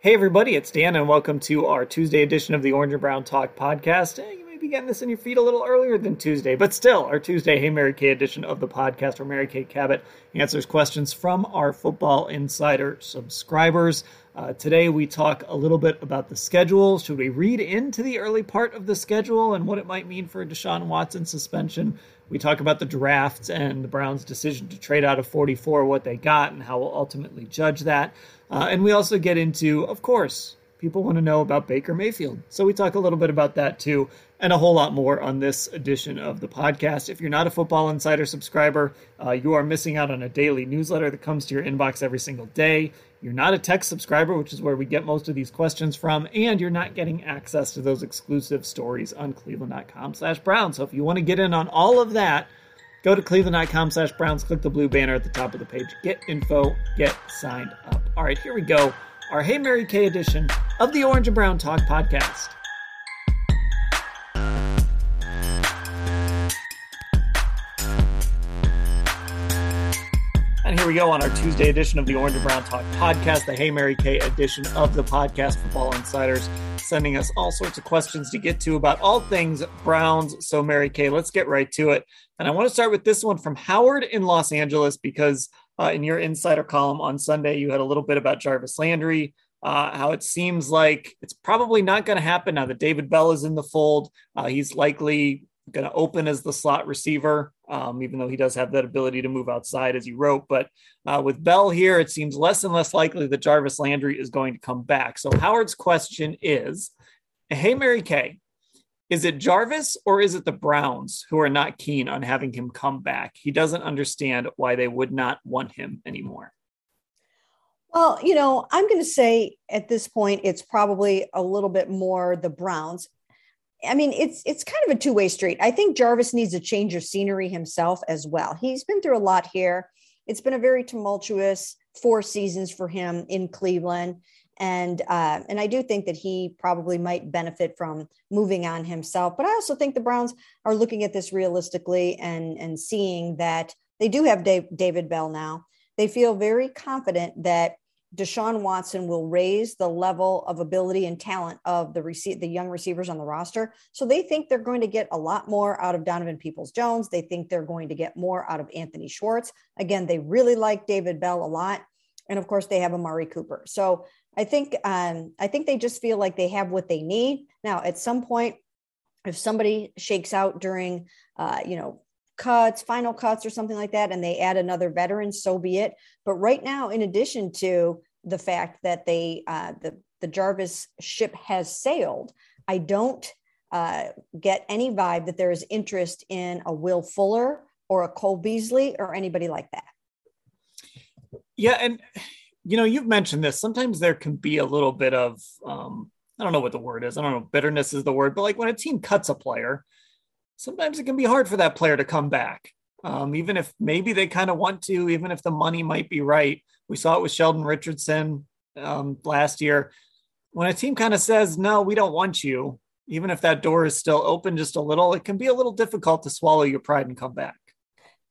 Hey, everybody, it's Dan, and welcome to our Tuesday edition of the Orange and Brown Talk podcast. You may be getting this in your feed a little earlier than Tuesday, but still, our Tuesday Hey Mary Kay edition of the podcast where Mary Kay Cabot answers questions from our Football Insider subscribers. Uh, today, we talk a little bit about the schedule. Should we read into the early part of the schedule and what it might mean for Deshaun Watson suspension? We talk about the draft and the Browns' decision to trade out of 44, what they got, and how we'll ultimately judge that. Uh, and we also get into, of course, people want to know about Baker Mayfield. So we talk a little bit about that too, and a whole lot more on this edition of the podcast. If you're not a Football Insider subscriber, uh, you are missing out on a daily newsletter that comes to your inbox every single day. You're not a tech subscriber, which is where we get most of these questions from, and you're not getting access to those exclusive stories on cleveland.com slash brown. So if you want to get in on all of that, go to cleveland.com slash browns, click the blue banner at the top of the page, get info, get signed up. All right, here we go. Our Hey Mary Kay edition of the Orange and Brown Talk podcast. We go on our Tuesday edition of the Orange and Brown Talk podcast, the Hey Mary Kay edition of the podcast Football Insiders, sending us all sorts of questions to get to about all things Browns. So, Mary Kay, let's get right to it. And I want to start with this one from Howard in Los Angeles because uh, in your insider column on Sunday, you had a little bit about Jarvis Landry, uh, how it seems like it's probably not going to happen now that David Bell is in the fold. Uh, he's likely going to open as the slot receiver, um, even though he does have that ability to move outside, as you wrote. But uh, with Bell here, it seems less and less likely that Jarvis Landry is going to come back. So Howard's question is Hey, Mary Kay, is it Jarvis or is it the Browns who are not keen on having him come back? He doesn't understand why they would not want him anymore. Well, you know, I'm going to say at this point, it's probably a little bit more the Browns. I mean, it's it's kind of a two way street. I think Jarvis needs a change of scenery himself as well. He's been through a lot here. It's been a very tumultuous four seasons for him in Cleveland, and uh, and I do think that he probably might benefit from moving on himself. But I also think the Browns are looking at this realistically and and seeing that they do have Dave, David Bell now. They feel very confident that Deshaun Watson will raise the level of ability and talent of the receive the young receivers on the roster. So they think they're going to get a lot more out of Donovan Peoples Jones. They think they're going to get more out of Anthony Schwartz. Again, they really like David Bell a lot. And of course, they have Amari Cooper. So I think um, I think they just feel like they have what they need. Now, at some point, if somebody shakes out during uh, you know cuts, final cuts, or something like that, and they add another veteran, so be it. But right now, in addition to the fact that they uh, the the Jarvis ship has sailed, I don't uh, get any vibe that there is interest in a Will Fuller or a Cole Beasley or anybody like that. Yeah, and you know, you've mentioned this. Sometimes there can be a little bit of um, I don't know what the word is. I don't know, bitterness is the word, but like when a team cuts a player, sometimes it can be hard for that player to come back. Um, even if maybe they kind of want to, even if the money might be right. We saw it with Sheldon Richardson um, last year. When a team kind of says, no, we don't want you, even if that door is still open just a little, it can be a little difficult to swallow your pride and come back.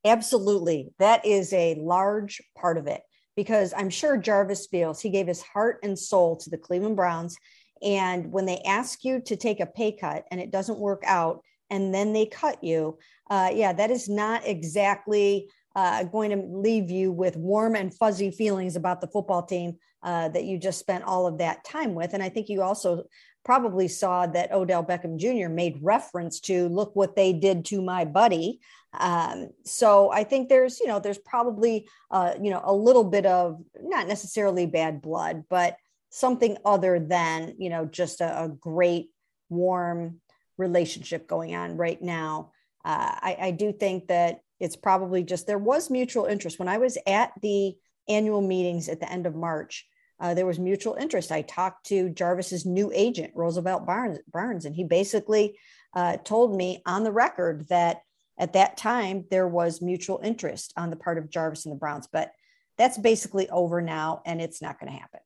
Absolutely. That is a large part of it because I'm sure Jarvis feels he gave his heart and soul to the Cleveland Browns. And when they ask you to take a pay cut and it doesn't work out, and then they cut you, uh, yeah, that is not exactly uh, going to leave you with warm and fuzzy feelings about the football team uh, that you just spent all of that time with. And I think you also probably saw that Odell Beckham Jr. made reference to look what they did to my buddy. Um, so I think there's, you know, there's probably, uh, you know, a little bit of not necessarily bad blood, but something other than, you know, just a, a great, warm, relationship going on right now. Uh, I, I do think that it's probably just there was mutual interest. When I was at the annual meetings at the end of March, uh, there was mutual interest. I talked to Jarvis's new agent, Roosevelt Barnes, Barnes and he basically uh, told me on the record that at that time there was mutual interest on the part of Jarvis and the Browns. But that's basically over now, and it's not going to happen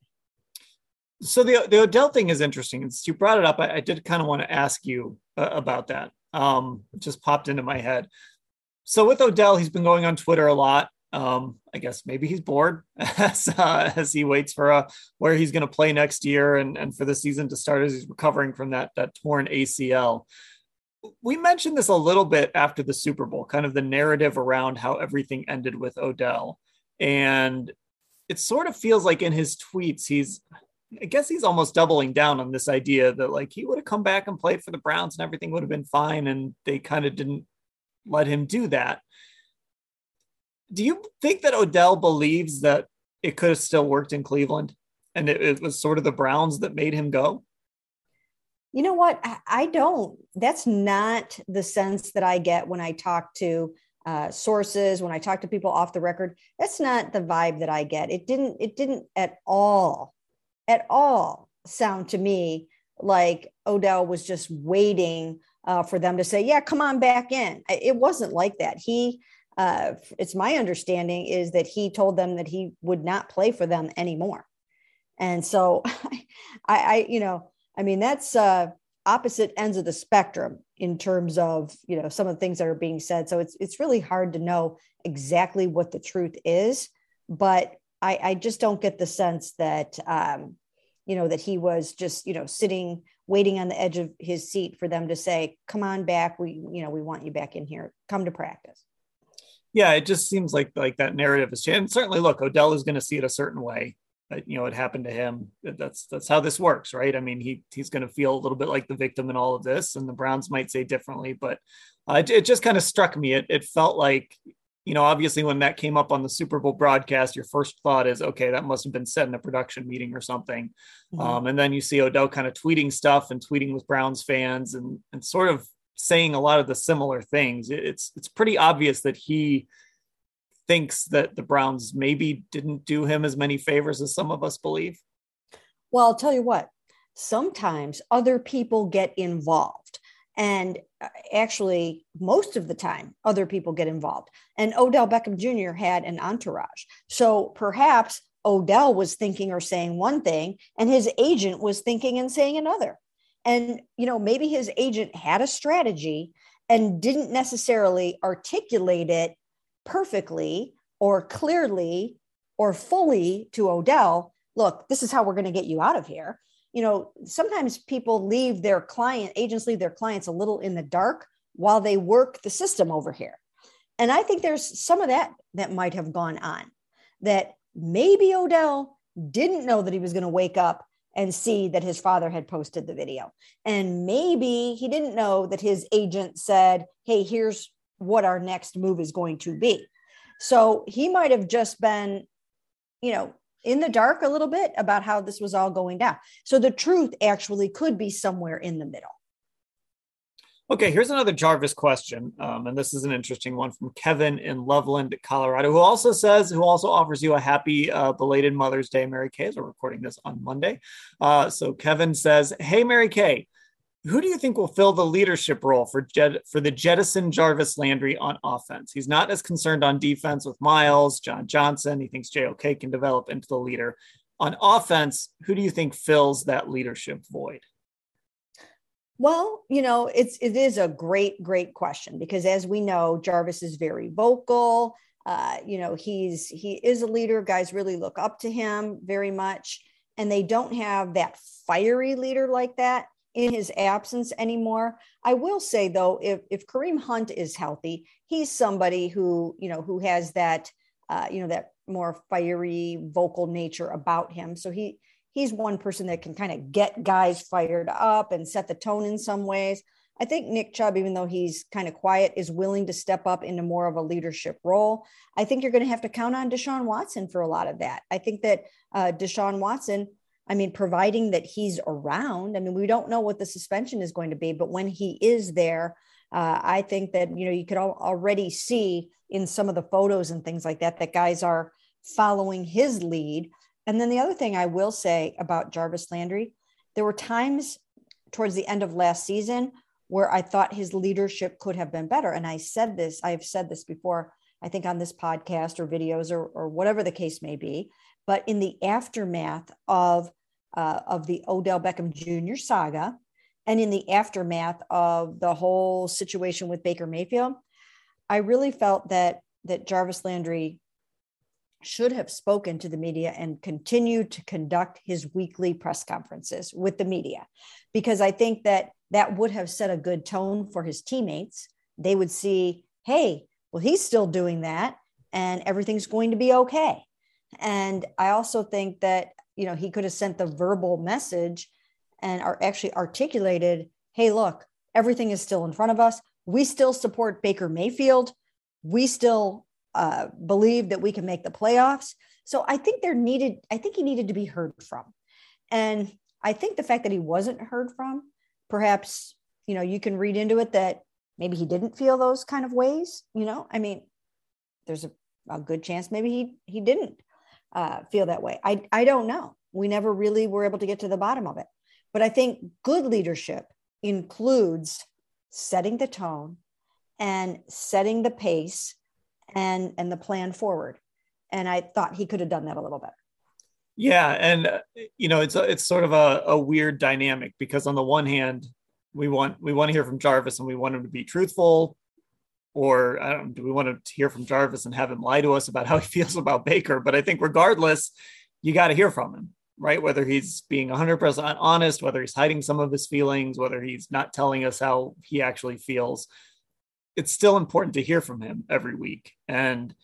so the the Odell thing is interesting. Since you brought it up, I, I did kind of want to ask you uh, about that. Um, just popped into my head. So with Odell, he's been going on Twitter a lot. Um, I guess maybe he's bored as, uh, as he waits for uh, where he's going to play next year and, and for the season to start as he's recovering from that, that torn ACL. We mentioned this a little bit after the Super Bowl, kind of the narrative around how everything ended with Odell. And it sort of feels like in his tweets, he's, I guess he's almost doubling down on this idea that like he would have come back and played for the Browns and everything would have been fine. And they kind of didn't let him do that do you think that Odell believes that it could have still worked in Cleveland and it, it was sort of the Browns that made him go? You know what? I, don't. That's not the sense that I get when I talk to uh, sources, when I talk to people off the record. That's not the vibe that I get. It didn't. It didn't at all, at all sound to me like Odell was just waiting uh, for them to say, "Yeah, come on back in." It wasn't like that. He uh, it's my understanding is that he told them that he would not play for them anymore. And so I, I you know, I mean, that's uh, opposite ends of the spectrum in terms of, you know, some of the things that are being said. So it's, it's really hard to know exactly what the truth is, but I, I just don't get the sense that, um, you know, that he was just, you know, sitting, waiting on the edge of his seat for them to say, come on back. We, you know, we want you back in here, come to practice yeah, it just seems like like that narrative is changed. Certainly, look, Odell is going to see it a certain way. That, you know, it happened to him. That's that's how this works, right? I mean, he he's going to feel a little bit like the victim in all of this, and the Browns might say differently, but uh, it, it, just kind of struck me. It it felt like, you know, obviously when that came up on the Super Bowl broadcast, your first thought is, okay, that must have been said in a production meeting or something, mm-hmm. um, and then you see Odell kind of tweeting stuff and tweeting with Browns fans and and sort of saying a lot of the similar things. It's it's pretty obvious that he thinks that the Browns maybe didn't do him as many favors as some of us believe. Well, I'll tell you what. Sometimes other people get involved. And uh, actually, most of the time, other people get involved. And Odell Beckham Jr. had an entourage. So perhaps Odell was thinking or saying one thing, and his agent was thinking and saying another. And, you know, maybe his agent had a strategy and didn't necessarily articulate it perfectly or clearly or fully to Odell. Look, this is how we're going to get you out of here. You know, sometimes people leave their client, agents leave their clients a little in the dark while they work the system over here. And I think there's some of that that might have gone on that maybe Odell didn't know that he was going to wake up and see that his father had posted the video. And maybe he didn't know that his agent said, Hey, here's what our next move is going to be. So he might have just been, you know, in the dark a little bit about how this was all going down. So the truth actually could be somewhere in the middle. Okay, here's another Jarvis question. Um, and this is an interesting one from Kevin in Loveland, Colorado, who also says, who also offers you a happy uh, belated Mother's Day, Mary Kay, as we're recording this on Monday. Uh, so Kevin says, Hey, Mary Kay, who do you think will fill the leadership role for Jed, for the jettison Jarvis Landry on offense? He's not as concerned on defense with Myles, John Johnson. He thinks JOK can develop into the leader. On offense, who do you think fills that leadership void? Well, you know, it's it is a great, great question because as we know, Jarvis is very vocal. Uh, you know, he's he is a leader. Guys really look up to him very much, and they don't have that fiery leader like that in his absence anymore. I will say though, if if Kareem Hunt is healthy, he's somebody who you know who has that uh, you know that more fiery vocal nature about him. So he he's one person that can kind of get guys fired up and set the tone in some ways. I think Nick Chubb, even though he's kind of quiet, is willing to step up into more of a leadership role. I think you're going to have to count on Deshaun Watson for a lot of that. I think that uh, Deshaun Watson, I mean, providing that he's around, I mean, we don't know what the suspension is going to be, but when he is there, uh, I think that, you know, you could already see in some of the photos and things like that, that guys are following his lead. And then the other thing I will say about Jarvis Landry, there were times towards the end of last season where I thought his leadership could have been better. And I said this, I've said this before, I think on this podcast or videos or, or whatever the case may be. But in the aftermath of, uh, of the Odell Beckham Jr. saga, and in the aftermath of the whole situation with Baker Mayfield, I really felt that that Jarvis Landry should have spoken to the media and continued to conduct his weekly press conferences with the media because I think that that would have set a good tone for his teammates. They would see, hey, well, he's still doing that and everything's going to be okay. And I also think that, you know, he could have sent the verbal message and are actually articulated, hey, look, everything is still in front of us. We still support Baker Mayfield. We still uh, believe that we can make the playoffs. So I think there needed, I think he needed to be heard from. And I think the fact that he wasn't heard from, perhaps, you know, you can read into it that maybe he didn't feel those kind of ways. You know, I mean, there's a, a good chance maybe he he didn't uh, feel that way. I I don't know. We never really were able to get to the bottom of it. But I think good leadership includes setting the tone and setting the pace and and the plan forward and i thought he could have done that a little better yeah and uh, you know it's a, it's sort of a, a weird dynamic because on the one hand we want we want to hear from jarvis and we want him to be truthful or I don't, do we want to hear from jarvis and have him lie to us about how he feels about baker? But i think regardless you got to hear from him right? Whether he's being 100% honest whether he's hiding some of his feelings whether he's not telling us how he actually feels it's still important to hear from him every week. And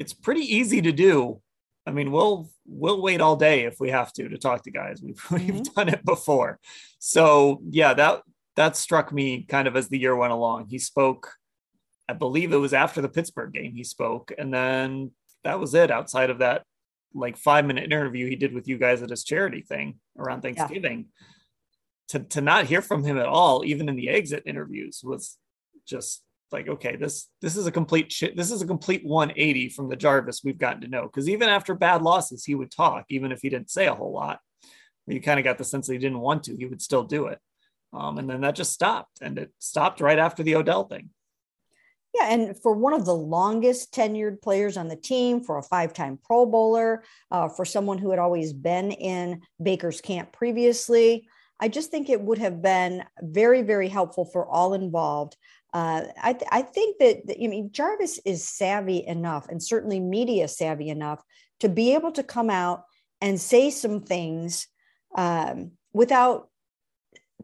it's pretty easy to do. I mean we'll we'll wait all day if we have to to talk to guys. We've, mm-hmm. we've done it before. So yeah that that struck me kind of as the year went along. He spoke i believe it was after the pittsburgh game he spoke and then that was it. Outside of that like five minute interview he did with you guys at his charity thing around thanksgiving yeah. to, to not hear from him at all even in the exit interviews was just like okay this this is a complete shit this is a complete 180 from the jarvis we've gotten to know because even after bad losses he would talk even if he didn't say a whole lot. You kind of got the sense that he didn't want to he would still do it. Um, and then that just stopped and it stopped right after the odell thing yeah, and for one of the longest tenured players on the team, for a five time Pro Bowler, uh, for someone who had always been in Baker's camp previously, I just think it would have been very, very helpful for all involved uh, I, th- I think that, that I mean Jarvis is savvy enough, and certainly media savvy enough to be able to come out and say some things um, without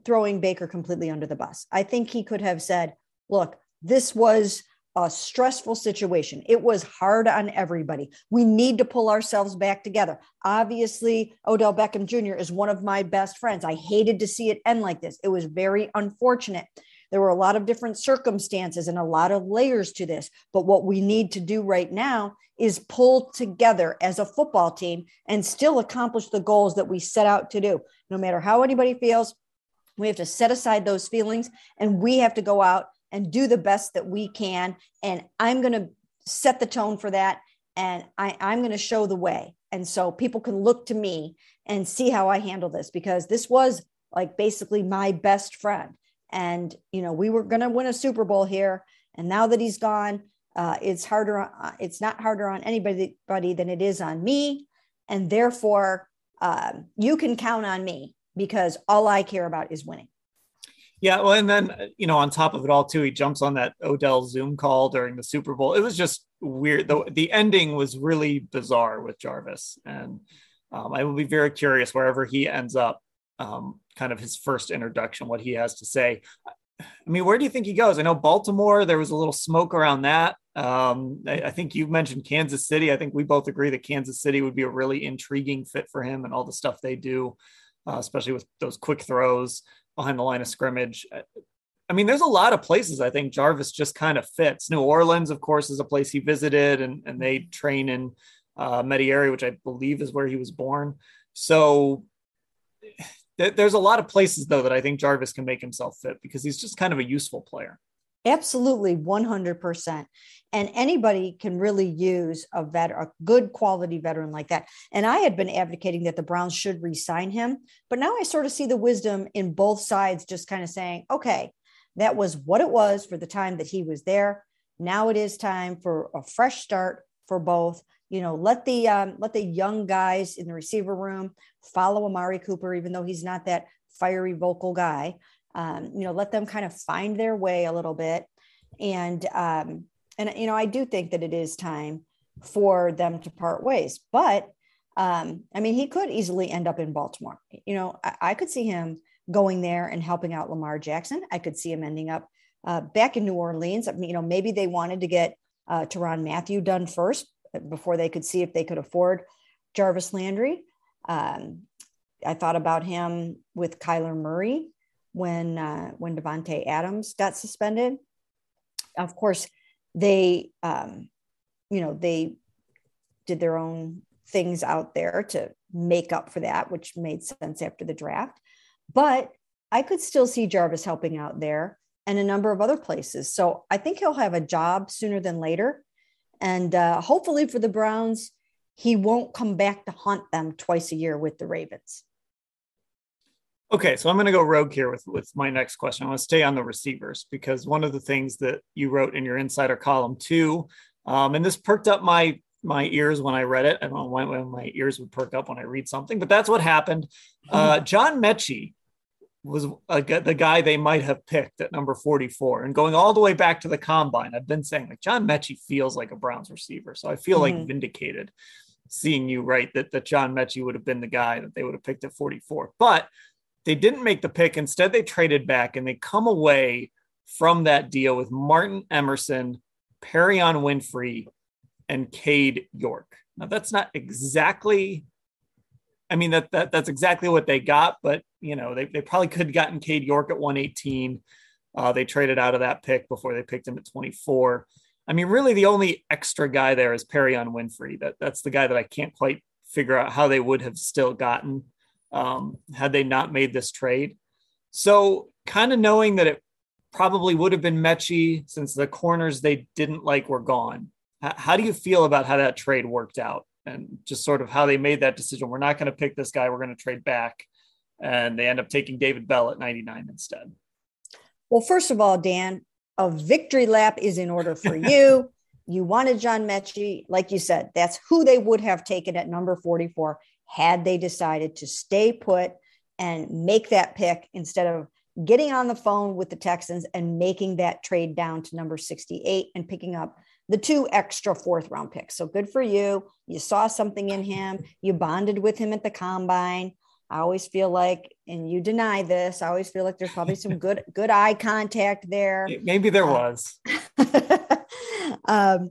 throwing Baker completely under the bus. I think he could have said, "Look, this was a stressful situation. It was hard on everybody. We need to pull ourselves back together. Obviously, Odell Beckham Jr. is one of my best friends. I hated to see it end like this. It was very unfortunate. There were a lot of different circumstances and a lot of layers to this. But what we need to do right now is pull together as a football team and still accomplish the goals that we set out to do. No matter how anybody feels, we have to set aside those feelings and we have to go out and do the best that we can. And I'm going to set the tone for that. And I, I'm going to show the way. And so people can look to me and see how I handle this because this was like basically my best friend and you know we were going to win a super bowl here and now that he's gone uh, it's harder uh, it's not harder on anybody than it is on me and therefore uh, you can count on me because all i care about is winning yeah well and then you know on top of it all too he jumps on that odell zoom call during the super bowl it was just weird the, the ending was really bizarre with jarvis and um, i will be very curious wherever he ends up um, kind of his first introduction, what he has to say. I mean, where do you think he goes? I know Baltimore, there was a little smoke around that. Um, I, I, think you mentioned Kansas City. I think we both agree that Kansas City would be a really intriguing fit for him and all the stuff they do, uh, especially with those quick throws behind the line of scrimmage. I mean, there's a lot of places I think Jarvis just kind of fits. New Orleans, of course, is a place he visited, and, and they train in uh, Metairie, which I believe is where he was born. So there's a lot of places though that I think Jarvis can make himself fit because he's just kind of a useful player. Absolutely, 100%. And anybody can really use a vet, a good quality veteran like that. And I had been advocating that the Browns should re-sign him, but now I sort of see the wisdom in both sides, just kind of saying, okay, that was what it was for the time that he was there. Now it is time for a fresh start for both you know let the um, let the young guys in the receiver room follow amari cooper even though he's not that fiery vocal guy um, you know let them kind of find their way a little bit and um, and you know i do think that it is time for them to part ways. But um, I mean, he could easily end up in Baltimore. You know, I, I, could see him going there and helping out Lamar Jackson. I could see him ending up uh, back in New Orleans. I mean, you know, maybe they wanted to get uh, Tyrann Mathieu done first before they could see if they could afford Jarvis Landry. Um, I thought about him with Kyler Murray when uh, when Davante Adams got suspended. Of course, they um, you know they did their own things out there to make up for that, which made sense after the draft. But I could still see Jarvis helping out there and a number of other places. So I think he'll have a job sooner than later. And uh, hopefully for the Browns, he won't come back to haunt them twice a year with the Ravens. Okay, so I'm going to go rogue here with, with my next question. I want to stay on the receivers because one of the things that you wrote in your insider column too, um, and this perked up my my ears when I read it. I don't know when my ears would perk up when I read something, but that's what happened. Uh, John Metchie was a, the guy they might have picked at number 44 and going all the way back to the combine. I've been saying like John Metchie feels like a Browns receiver. So I feel mm-hmm. like vindicated seeing you write that, that John Metchie would have been the guy that they would have picked at 44. But they didn't make the pick. Instead, they traded back and they come away from that deal with Martin Emerson, Perrion Winfrey, and Cade York. Now that's not exactly I mean that, that that's exactly what they got, but you know, they, they probably could have gotten Cade York at 118. Uh, they traded out of that pick before they picked him at 24. I mean, really the only extra guy there is Perrion Winfrey. That that's the guy that I can't quite figure out how they would have still gotten um, had they not made this trade. So kind of knowing that it probably would have been Metchie since the corners they didn't like were gone. How, how do you feel about how that trade worked out and just sort of how they made that decision? We're not going to pick this guy. We're going to trade back. And they end up taking David Bell at 99 instead. Well, first of all, Dan, a victory lap is in order for you. you wanted John Metchie. Like you said, that's who they would have taken at number 44 had they decided to stay put and make that pick instead of getting on the phone with the Texans and making that trade down to number 68 and picking up the two extra fourth round picks. So good for you. You saw something in him. You bonded with him at the combine. I always feel like, and you deny this, I always feel like there's probably some good good eye contact there. Maybe there uh, was. um,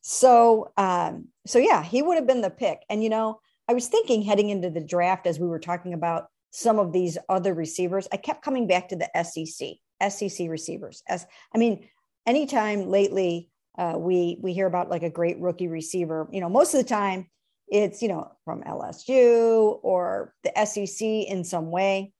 so um, so yeah, he would have been the pick. And you know, I was thinking heading into the draft as we were talking about some of these other receivers, I kept coming back to the SEC, SEC receivers. As I mean, anytime lately uh, we we hear about like a great rookie receiver. You know, most of the time it's you know from LSU or the SEC in some way.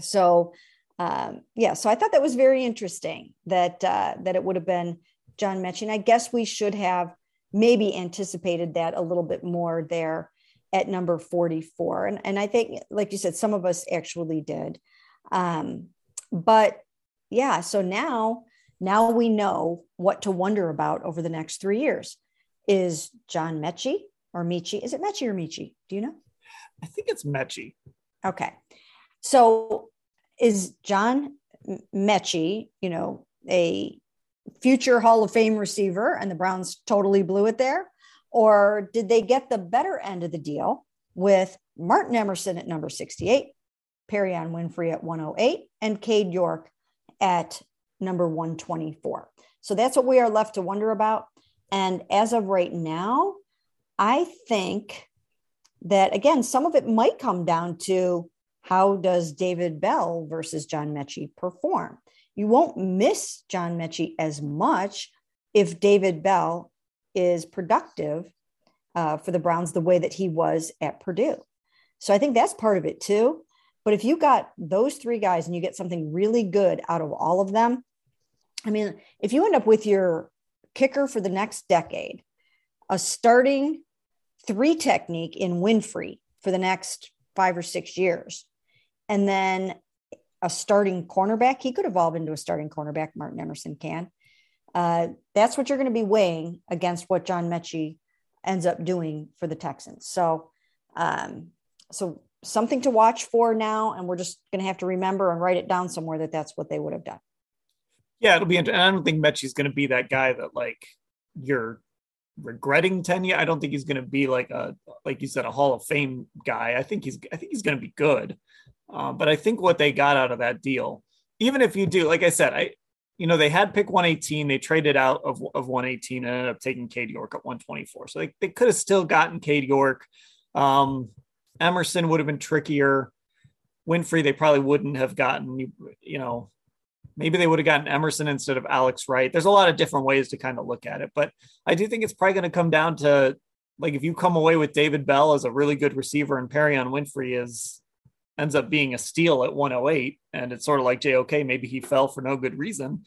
So um, yeah, so I thought that was very interesting that uh, that it would have been John Metchie. I guess we should have maybe anticipated that a little bit more there at number 44. And, and I think, like you said, some of us actually did. Um, but yeah, so now now we know what to wonder about over the next three years. Is John Metchie or Michi? Is it Metchie or Michi? Do you know? I think it's Metchie. Okay. So is John Metchie, you know, a future Hall of Fame receiver and the Browns totally blew it there? Or did they get the better end of the deal with Martin Emerson at number 68, Perrion Winfrey at 108, and Cade York at number 124. So that's what we are left to wonder about. And as of right now, I think that again, some of it might come down to how does David Bell versus John Metchie perform? You won't miss John Metchie as much if David Bell is productive uh, for the Browns the way that he was at Purdue. So I think that's part of it too. But if you got those three guys and you get something really good out of all of them, I mean, if you end up with your kicker for the next decade, a starting three technique in Winfrey for the next five or six years, and then a starting cornerback, he could evolve into a starting cornerback. Martin Emerson can. Uh, that's what you're going to be weighing against what John Metchie ends up doing for the Texans. So, um, so something to watch for now, and we're just going to have to remember and write it down somewhere that that's what they would have done. Yeah, it'll be. Interesting. I don't think Metchie's going to be that guy that like you're regretting tenure. I don't think he's going to be like a like you said a Hall of Fame guy. I think he's I think he's going to be good. Uh, but I think what they got out of that deal, even if you do, like I said, I you know they had pick 118, they traded out of of 118 and ended up taking Cade York at 124. So they, they could have still gotten Cade York. Um, Emerson would have been trickier. Winfrey, they probably wouldn't have gotten. You, you know, maybe they would have gotten Emerson instead of Alex Wright. There's a lot of different ways to kind of look at it, but I do think it's probably going to come down to like if you come away with David Bell as a really good receiver and Perrion Winfrey is ends up being a steal at 108, and it's sort of like JOK, maybe he fell for no good reason.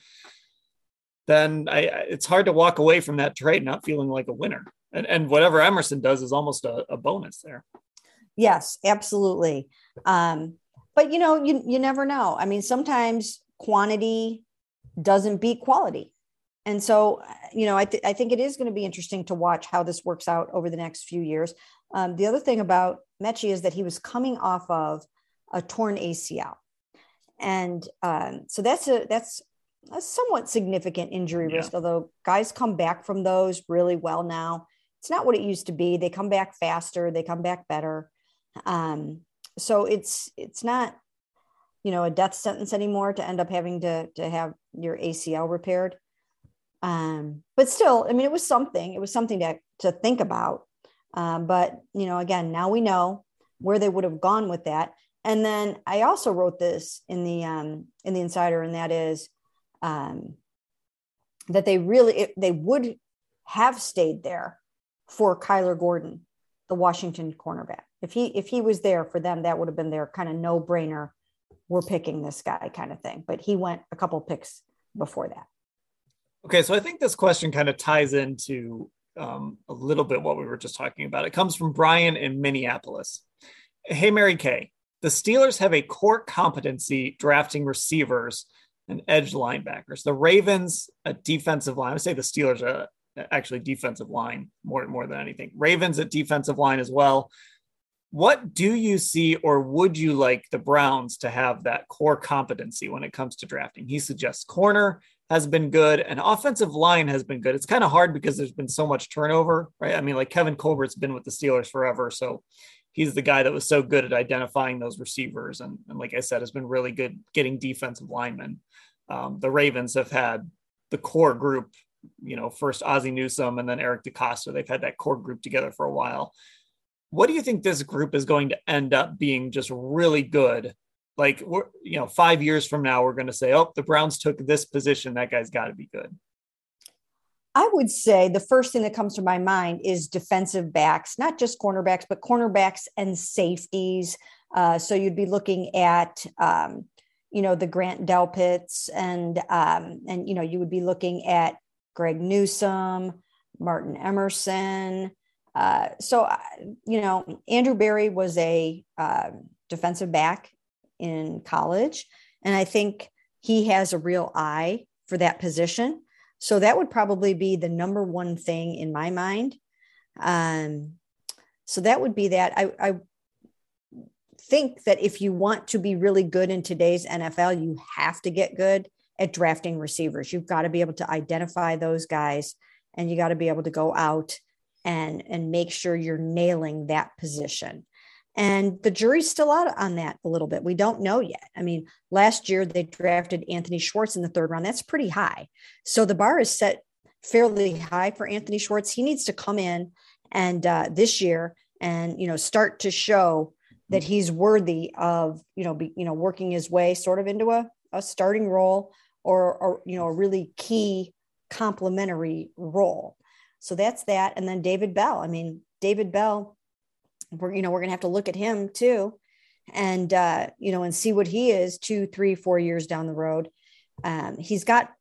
Then I, it's hard to walk away from that trade not feeling like a winner. And, and whatever Emerson does is almost a, a bonus there. Yes, absolutely. Um, but you know, you you never know. I mean, sometimes quantity doesn't beat quality. And so, you know, I, th- I think it is going to be interesting to watch how this works out over the next few years. Um, the other thing about Metchie is that he was coming off of a torn ACL, and um, so that's a that's a somewhat significant injury yeah. risk. Although guys come back from those really well now, it's not what it used to be. They come back faster, they come back better. Um, so it's it's not you know a death sentence anymore to end up having to to have your ACL repaired. Um, but still, I mean, it was something. It was something to to think about. Um, but you know, again, now we know where they would have gone with that. And then I also wrote this in the um, in the Insider, and that is um, that they really they would have stayed there for Kyler Gordon, the Washington cornerback. If he if he was there for them, that would have been their kind of no brainer. We're picking this guy kind of thing. But he went a couple picks before that. Okay, so I think this question kind of ties into um, a little bit what we were just talking about. It comes from Brian in Minneapolis. Hey, Mary Kay, the Steelers have a core competency drafting receivers and edge linebackers. The Ravens, a defensive line. I would say the Steelers are uh, actually defensive line more, more than anything. Ravens at defensive line as well. What do you see, or would you like the Browns to have that core competency when it comes to drafting? He suggests corner has been good and offensive line has been good. It's kind of hard because there's been so much turnover, right? I mean, like Kevin Colbert's been with the Steelers forever. So he's the guy that was so good at identifying those receivers. And, and like I said, has been really good getting defensive linemen. Um, the Ravens have had the core group, you know, first Ozzie Newsome and then Eric DeCosta. They've had that core group together for a while. What do you think this group is going to end up being just really good like we're you know five years from now we're going to say oh the browns took this position that guy's got to be good i would say the first thing that comes to my mind is defensive backs not just cornerbacks but cornerbacks and safeties uh, so you'd be looking at um, you know the grant delpits and um, and you know you would be looking at greg newsome martin emerson uh, so uh, you know andrew berry was a uh, defensive back in college. And I think he has a real eye for that position. So that would probably be the number one thing in my mind. Um, so that would be that. I, I think that if you want to be really good in today's NFL, you have to get good at drafting receivers. You've got to be able to identify those guys and you got to be able to go out and and make sure you're nailing that position. And the jury's still out on that a little bit. We don't know yet. I mean, last year they drafted Anthony Schwartz in the third round. That's pretty high. So the bar is set fairly high for Anthony Schwartz. He needs to come in and uh, this year and you know start to show that he's worthy of you know be, you know working his way sort of into a, a starting role or, or you know a really key complementary role. So that's that. And then David Bell. I mean, David Bell we're you know we're going to have to look at him too and uh, you know and see what he is two three four years down the road. Um, he's got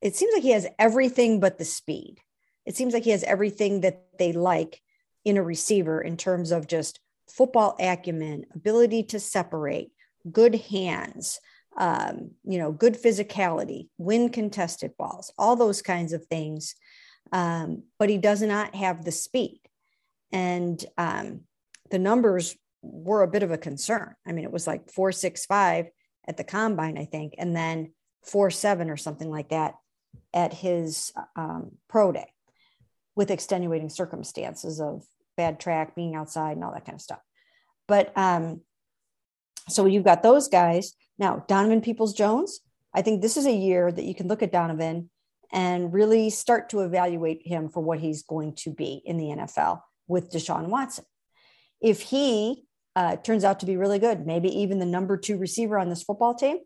it seems like he has everything but the speed. It seems like he has everything that they like in a receiver in terms of just football acumen ability to separate good hands um, you know good physicality win contested balls all those kinds of things. Um, but he does not have the speed. And um, the numbers were a bit of a concern. I mean, it was like 465 at the combine, I think, and then four seven or something like that at his um, pro day. with extenuating circumstances of bad track, being outside, and all that kind of stuff. But um, so you've got those guys. Now, Donovan Peoples Jones, I think this is a year that you can look at Donovan and really start to evaluate him for what he's going to be in the NFL with Deshaun Watson. If he uh, turns out to be really good, maybe even the number two receiver on this football team,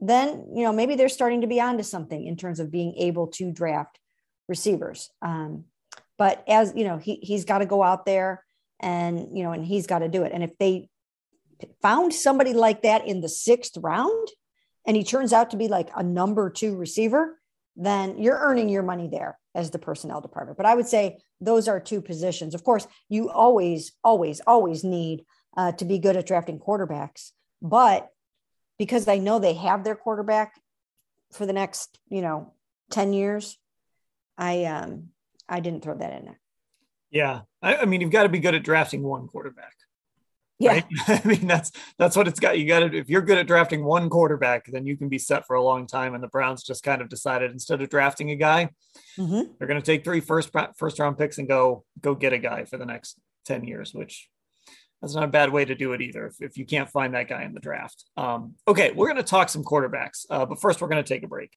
then you know maybe they're starting to be onto something in terms of being able to draft receivers. Um, but as you know, he he's got to go out there and you know, and he's got to do it. And if they found somebody like that in the sixth round, and he turns out to be like a number two receiver, then you're earning your money there as the personnel department. But I would say those are two positions. Of course, you always, always, always need uh, to be good at drafting quarterbacks. But because I know they have their quarterback for the next, you know, 10 years, I um I didn't throw that in there. Yeah. I, I mean, you've got to be good at drafting one quarterback. Yeah. Right? I mean, that's that's what it's got. You got to if you're good at drafting one quarterback, then you can be set for a long time. And the Browns just kind of decided instead of drafting a guy, mm-hmm. they're going to take three first first round picks and go go get a guy for the next ten years, which that's not a bad way to do it either. If, if you can't find that guy in the draft. Um, okay, we're going to talk some quarterbacks, uh, but first we're going to take a break.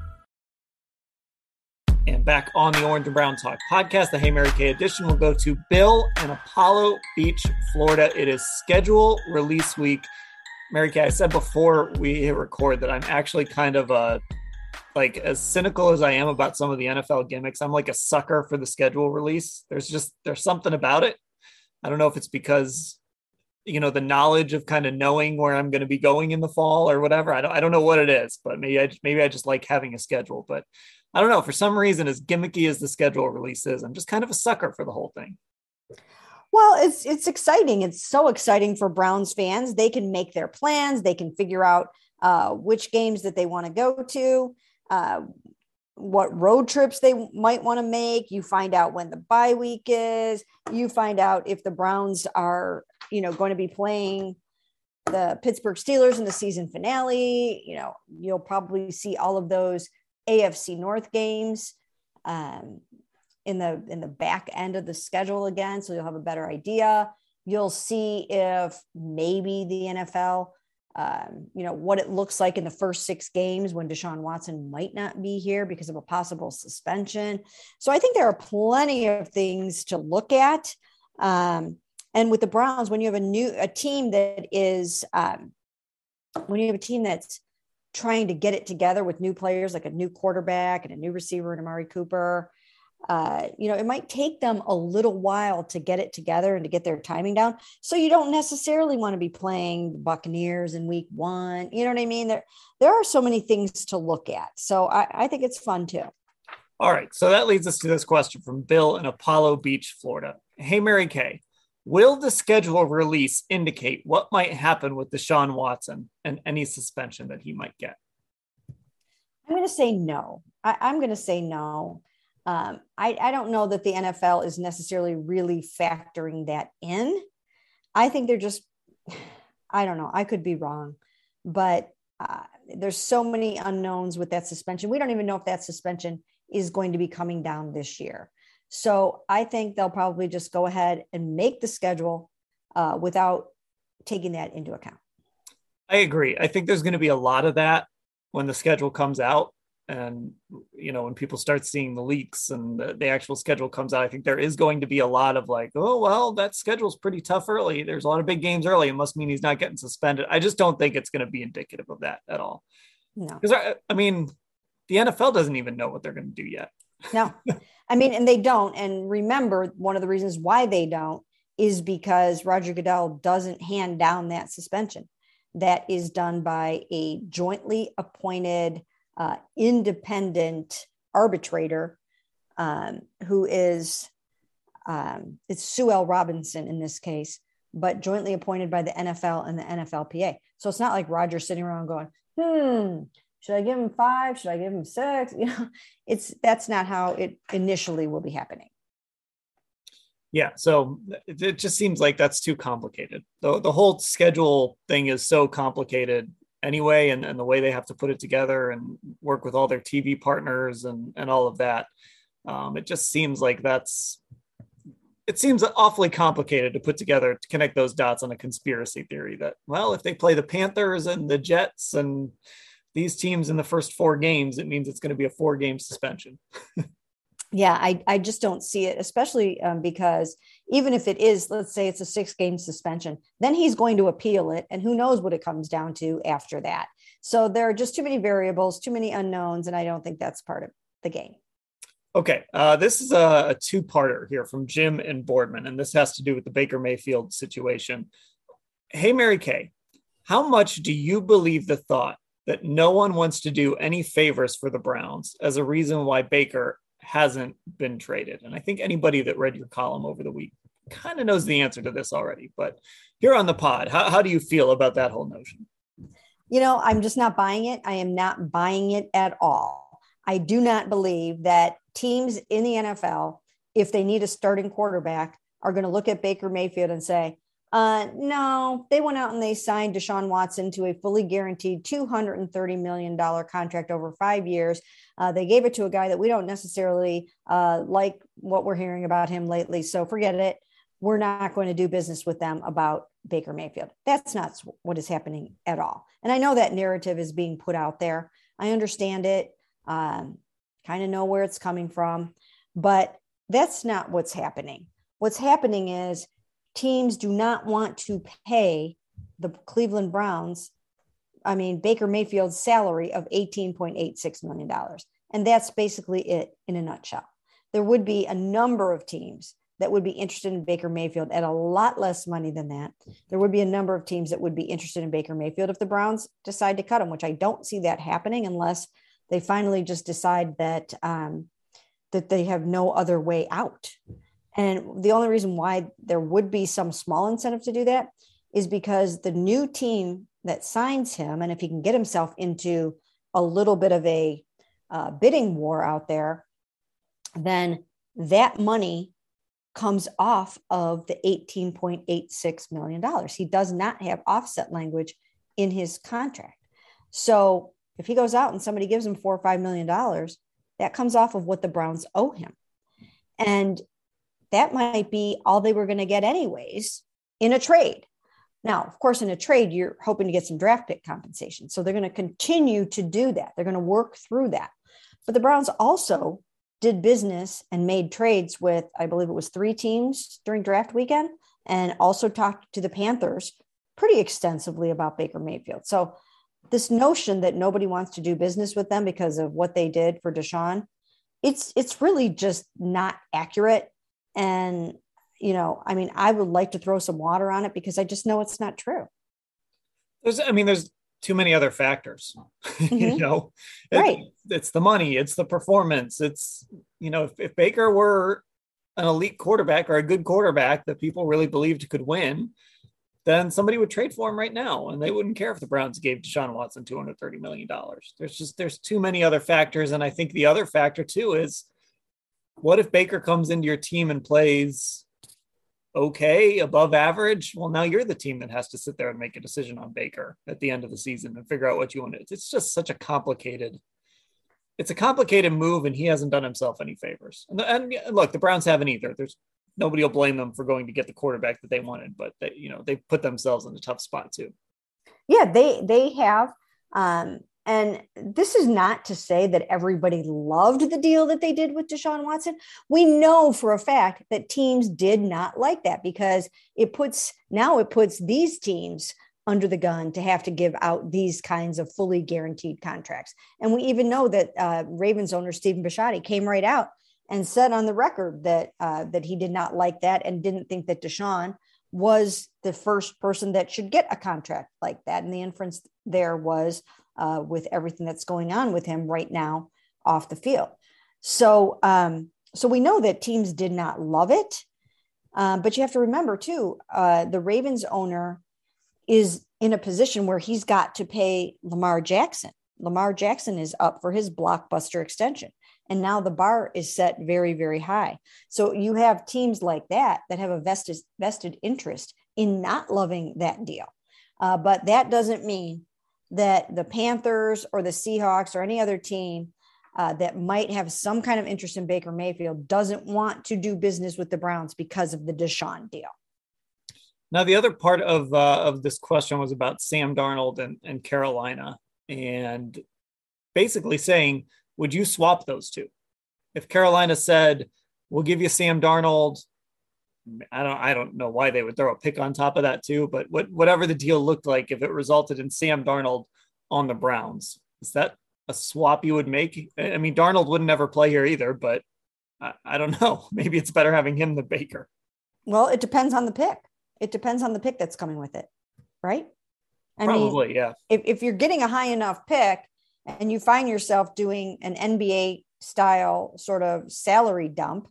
And back on the Orange and Brown Talk podcast, the Hey Mary Kay edition will go to Bill in Apollo Beach, Florida. It is schedule release week. Mary Kay, I said before we hit record that I'm actually kind of a like as cynical as I am about some of the NFL gimmicks. I'm like a sucker for the schedule release. There's just there's something about it. I don't know if it's because you know the knowledge of kind of knowing where I'm going to be going in the fall or whatever. I don't I don't know what it is, but maybe I maybe I just like having a schedule. But I don't know. For some reason, as gimmicky as the schedule release is, I'm just kind of a sucker for the whole thing. Well, it's it's exciting. It's so exciting for Browns fans. They can make their plans. They can figure out uh, which games that they want to go to, uh, what road trips they might want to make. You find out when the bye week is. You find out if the Browns are, you know, going to be playing the Pittsburgh Steelers in the season finale. You know, you'll probably see all of those AFC North games um, in the in the back end of the schedule again, so you'll have a better idea. You'll see if maybe the NFL, um, you know, what it looks like in the first six games when Deshaun Watson might not be here because of a possible suspension. So I think there are plenty of things to look at. Um, and with the Browns, when you have a new a team that is um, when you have a team that's trying to get it together with new players like a new quarterback and a new receiver and Amari Cooper. Uh, you know, it might take them a little while to get it together and to get their timing down. So you don't necessarily want to be playing the Buccaneers in week one. You know what I mean? There, there are so many things to look at. So I, I think it's fun too. All right. So that leads us to this question from Bill in Apollo Beach, Florida. Hey, Mary Kay, Will the schedule release indicate what might happen with Deshaun Watson and any suspension that he might get? I'm going to say no. I, am going to say no. Um, I, I don't know that the NFL is necessarily really factoring that in. I think they're just, I don't know. I could be wrong, but uh, there's so many unknowns with that suspension. We don't even know if that suspension is going to be coming down this year. So I think they'll probably just go ahead and make the schedule uh, without taking that into account. I agree. I think there's going to be a lot of that when the schedule comes out. And, you know, when people start seeing the leaks and the, the actual schedule comes out, I think there is going to be a lot of like, oh, well, that schedule's pretty tough early. There's a lot of big games early. It must mean he's not getting suspended. I just don't think it's going to be indicative of that at all. No. Because, I, I mean, the NFL doesn't even know what they're going to do yet. No. I mean, and they don't. And remember, one of the reasons why they don't is because Roger Goodell doesn't hand down that suspension. That is done by a jointly appointed uh, independent arbitrator um, who is um, it's Sue L. Robinson in this case, but jointly appointed by the NFL and the NFLPA. So it's not like Roger sitting around going, hmm, should I give him five? Should I give him six? You know, it's that's not how it initially will be happening. Yeah, so it just seems like that's too complicated. The the whole schedule thing is so complicated anyway, and, and the way they have to put it together and work with all their TV partners and and all of that. Um, it just seems like that's it seems awfully complicated to put together to connect those dots on a conspiracy theory that well if they play the panthers and the jets and these teams in the first four games it means it's going to be a four game suspension. Yeah I, I just don't see it especially um, because even if it is let's say it's a six game suspension then he's going to appeal it and who knows what it comes down to after that. So there are just too many variables too many unknowns and i don't think that's part of the game. Okay, uh, this is a, a two parter here from Jim and Boardman, and this has to do with the Baker Mayfield situation. Hey, Mary Kay, how much do you believe the thought that no one wants to do any favors for the Browns as a reason why Baker hasn't been traded? And I think anybody that read your column over the week kind of knows the answer to this already, but here on the pod, how, how do you feel about that whole notion? You know, I'm just not buying it. I am not buying it at all. I do not believe that teams in the NFL, if they need a starting quarterback, are going to look at Baker Mayfield and say, uh, no, they went out and they signed Deshaun Watson to a fully guaranteed $230 million contract over five years. Uh, they gave it to a guy that we don't necessarily uh, like what we're hearing about him lately. So forget it. We're not going to do business with them about Baker Mayfield. That's not what is happening at all. And I know that narrative is being put out there. I understand it. Um, kind of know where it's coming from. But that's not what's happening. What's happening is teams do not want to pay the Cleveland Browns, I mean, Baker Mayfield's salary of $18.86 million. And that's basically it in a nutshell. There would be a number of teams that would be interested in Baker Mayfield at a lot less money than that. There would be a number of teams that would be interested in Baker Mayfield if the Browns decide to cut him, which I don't see that happening unless they finally just decide that um, that they have no other way out. And the only reason why there would be some small incentive to do that is because the new team that signs him, and if he can get himself into a little bit of a uh, bidding war out there, then that money comes off of the $18.86 million. He does not have offset language in his contract. So if he goes out and somebody gives him four or five million dollars, that comes off of what the Browns owe him. And that might be all they were going to get, anyways, in a trade. Now, of course, in a trade, you're hoping to get some draft pick compensation. So they're going to continue to do that. They're going to work through that. But the Browns also did business and made trades with, I believe it was three teams during draft weekend, and also talked to the Panthers pretty extensively about Baker Mayfield. So this notion that nobody wants to do business with them because of what they did for Deshaun, it's it's really just not accurate. And you know, I mean, I would like to throw some water on it because I just know it's not true. There's, I mean, there's too many other factors. Mm-hmm. you know, right? It's the money, it's the performance, it's you know, if, if Baker were an elite quarterback or a good quarterback that people really believed could win, then somebody would trade for him right now and they wouldn't care if the Browns gave Deshaun Watson $230 million. There's just there's too many other factors. And I think the other factor too is what if Baker comes into your team and plays okay, above average? Well, now you're the team that has to sit there and make a decision on Baker at the end of the season and figure out what you want to. It's just such a complicated it's a complicated move and he hasn't done himself any favors. And, and look, the Browns haven't either. There's nobody will blame them for going to get the quarterback that they wanted, but they, you know, they put themselves in a tough spot too. Yeah, they they have. Um, and this is not to say that everybody loved the deal that they did with Deshaun Watson. We know for a fact that teams did not like that because it puts now it puts these teams under the gun to have to give out these kinds of fully guaranteed contracts. And we even know that uh, Ravens owner Stephen Bisciotti came right out and said on the record that uh, that he did not like that and didn't think that Deshaun was the first person that should get a contract like that. And the inference there was uh, with everything that's going on with him right now off the field. So um, so we know that teams did not love it. Um, but you have to remember too, uh, the Ravens owner is in a position where he's got to pay Lamar Jackson. Lamar Jackson is up for his blockbuster extension. And now the bar is set very, very high. So you have teams like that that have a vested, vested interest in not loving that deal. Uh, but that doesn't mean that the Panthers or the Seahawks or any other team uh, that might have some kind of interest in Baker Mayfield doesn't want to do business with the Browns because of the Deshaun deal. Now, the other part of uh, of this question was about Sam Darnold and, and Carolina, and basically saying, would you swap those two? If Carolina said, "We'll give you Sam Darnold," I don't I don't know why they would throw a pick on top of that too, but what, whatever the deal looked like, if it resulted in Sam Darnold on the Browns, is that a swap you would make? I mean, Darnold would never play here either, but I, I don't know. Maybe it's better having him than Baker. Well, it depends on the pick. It depends on the pick that's coming with it, right? I Probably, mean, yeah. If, if you're getting a high enough pick and you find yourself doing an NBA style sort of salary dump,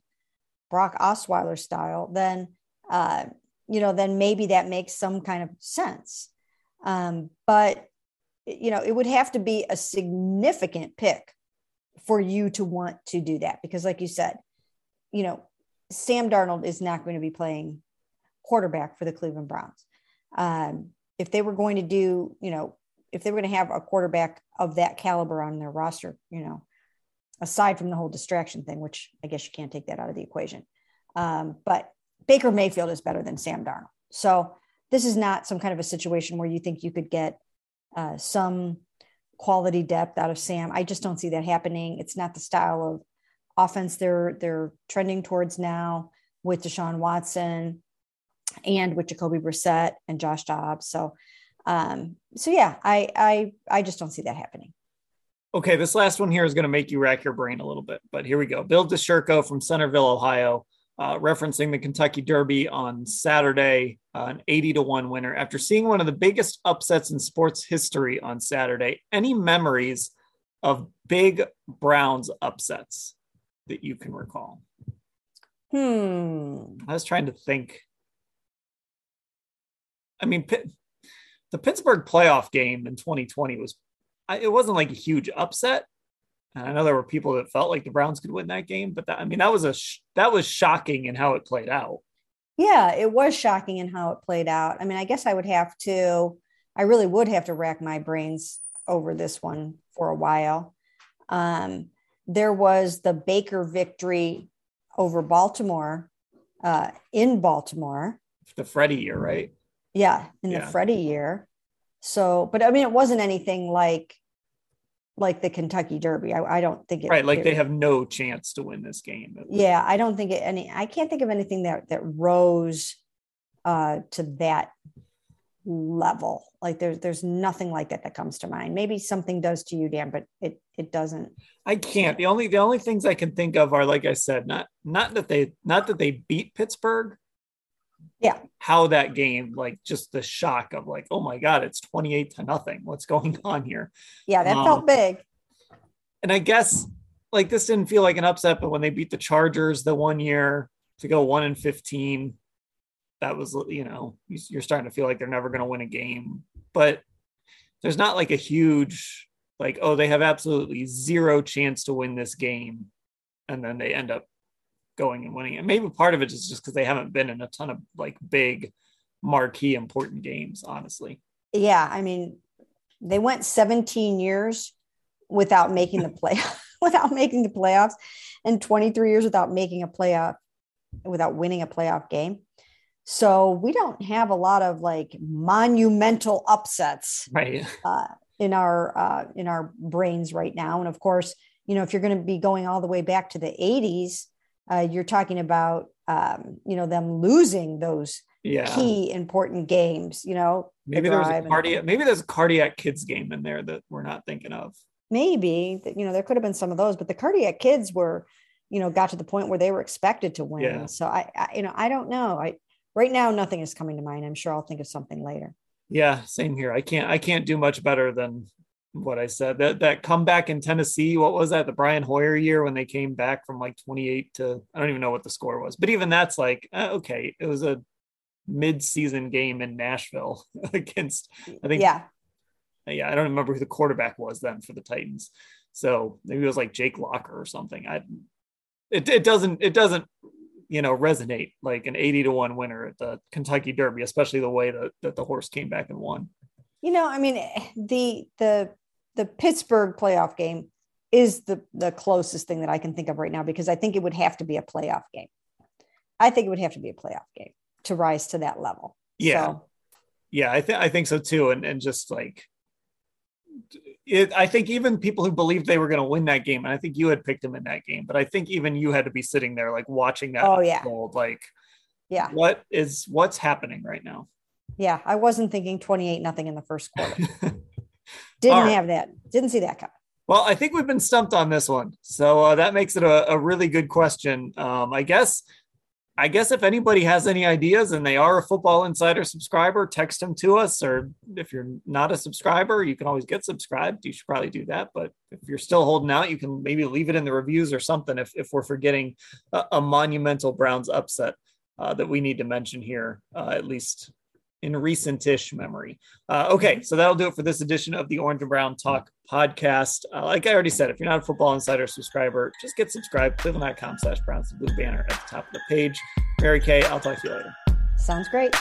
Brock Osweiler style, then uh, you know, then maybe that makes some kind of sense. Um, but you know, it would have to be a significant pick for you to want to do that because, like you said, you know, Sam Darnold is not going to be playing quarterback for the Cleveland Browns. Um, if they were going to do, you know, if they were going to have a quarterback of that caliber on their roster, you know, aside from the whole distraction thing, which I guess you can't take that out of the equation. Um, but Baker Mayfield is better than Sam Darnold. So this is not some kind of a situation where you think you could get uh, some quality depth out of Sam. I just don't see that happening. It's not the style of offense they're they're trending towards now with Deshaun Watson and with Jacoby Brissett and Josh Dobbs. So um, so yeah, I I I just don't see that happening. Okay, this last one here is going to make you rack your brain a little bit, but here we go. Bill DeShirko from Centerville, Ohio, uh, referencing the Kentucky Derby on Saturday, uh, an 80 to 1 winner. After seeing one of the biggest upsets in sports history on Saturday, any memories of big Browns upsets that you can recall? Hmm. I was trying to think. I mean, the Pittsburgh playoff game in 2020 was it wasn't like a huge upset. And I know there were people that felt like the Browns could win that game, but that, I mean, that was a sh- that was shocking in how it played out. Yeah, it was shocking in how it played out. I mean, I guess I would have to, I really would have to rack my brains over this one for a while. Um, there was the Baker victory over Baltimore uh, in Baltimore. The Freddie year, right? Yeah, in yeah. the Freddie year. So, but I mean, it wasn't anything like like the Kentucky Derby. I, I don't think it right. Like it, they have no chance to win this game. Yeah, I don't think it any. I can't think of anything that that rose uh, to that level. Like there's there's nothing like that that comes to mind. Maybe something does to you, Dan, but it it doesn't. I can't. The only the only things I can think of are like I said, not not that they not that they beat Pittsburgh, yeah. How that game like just the shock of like oh my god it's 28 to nothing. What's going on here? Yeah that um, felt big. and i guess like this didn't feel like an upset but when they beat the chargers the one year to go 1 and 15 that was you know you're starting to feel like they're never going to win a game. But there's not like a huge like oh they have absolutely zero chance to win this game and then they end up going and winning. And maybe part of it is just because they haven't been in a ton of like big marquee important games, honestly. Yeah. I mean, they went 17 years without making the play without making the playoffs and 23 years without making a playoff without winning a playoff game. So we don't have a lot of like monumental upsets right uh, in our uh, in our brains right now. And of course, you know, if you're going to be going all the way back to the 80s, uh, you're talking about um, you know them losing those yeah. key important games. You know, maybe there's a cardiac maybe there's a cardiac kids game in there that we're not thinking of. Maybe you know there could have been some of those, but the cardiac kids were you know got to the point where they were expected to win. Yeah. So I, I you know I don't know. I right now nothing is coming to mind. I'm sure I'll think of something later. Yeah, same here. I can't I can't do much better than what I said. That that comeback in Tennessee, what was that? The Brian Hoyer year when they came back from like 28 to I don't even know what the score was, but even that's like uh, okay, it was a mid-season game in Nashville against I think yeah yeah I don't remember who the quarterback was then for the Titans. So maybe it was like Jake Locker or something. I it, it doesn't it doesn't you know resonate like an 80 to 1 winner at the Kentucky Derby, especially the way that, that the horse came back and won. You know, I mean the the the Pittsburgh playoff game is the the closest thing that I can think of right now because I think it would have to be a playoff game. I think it would have to be a playoff game to rise to that level. Yeah. So, yeah, I think I think so too. And and just like it, I think even people who believed they were going to win that game, and I think you had picked them in that game, but I think even you had to be sitting there like watching that. Oh, yeah. unfold, like yeah. what is what's happening right now? Yeah. I wasn't thinking 28 nothing in the first quarter. Didn't right. have that. Didn't see that coming. Well, I think we've been stumped on this one, so uh, that makes it a, a really good question. Um, I guess, I guess if anybody has any ideas and they are a Football Insider subscriber, text them to us. Or if you're not a subscriber, you can always get subscribed. You should probably do that. But if you're still holding out, you can maybe leave it in the reviews or something. If if we're forgetting a, a monumental Browns upset uh, that we need to mention here, uh, at least in recent-ish memory. Uh, okay, so that'll do it for this edition of the Orange and Brown Talk podcast. Uh, like I already said, if you're not a Football Insider subscriber, just get subscribed. Cleveland.com slash Browns, the blue banner at the top of the page. Mary Kay, I'll talk to you later. Sounds great.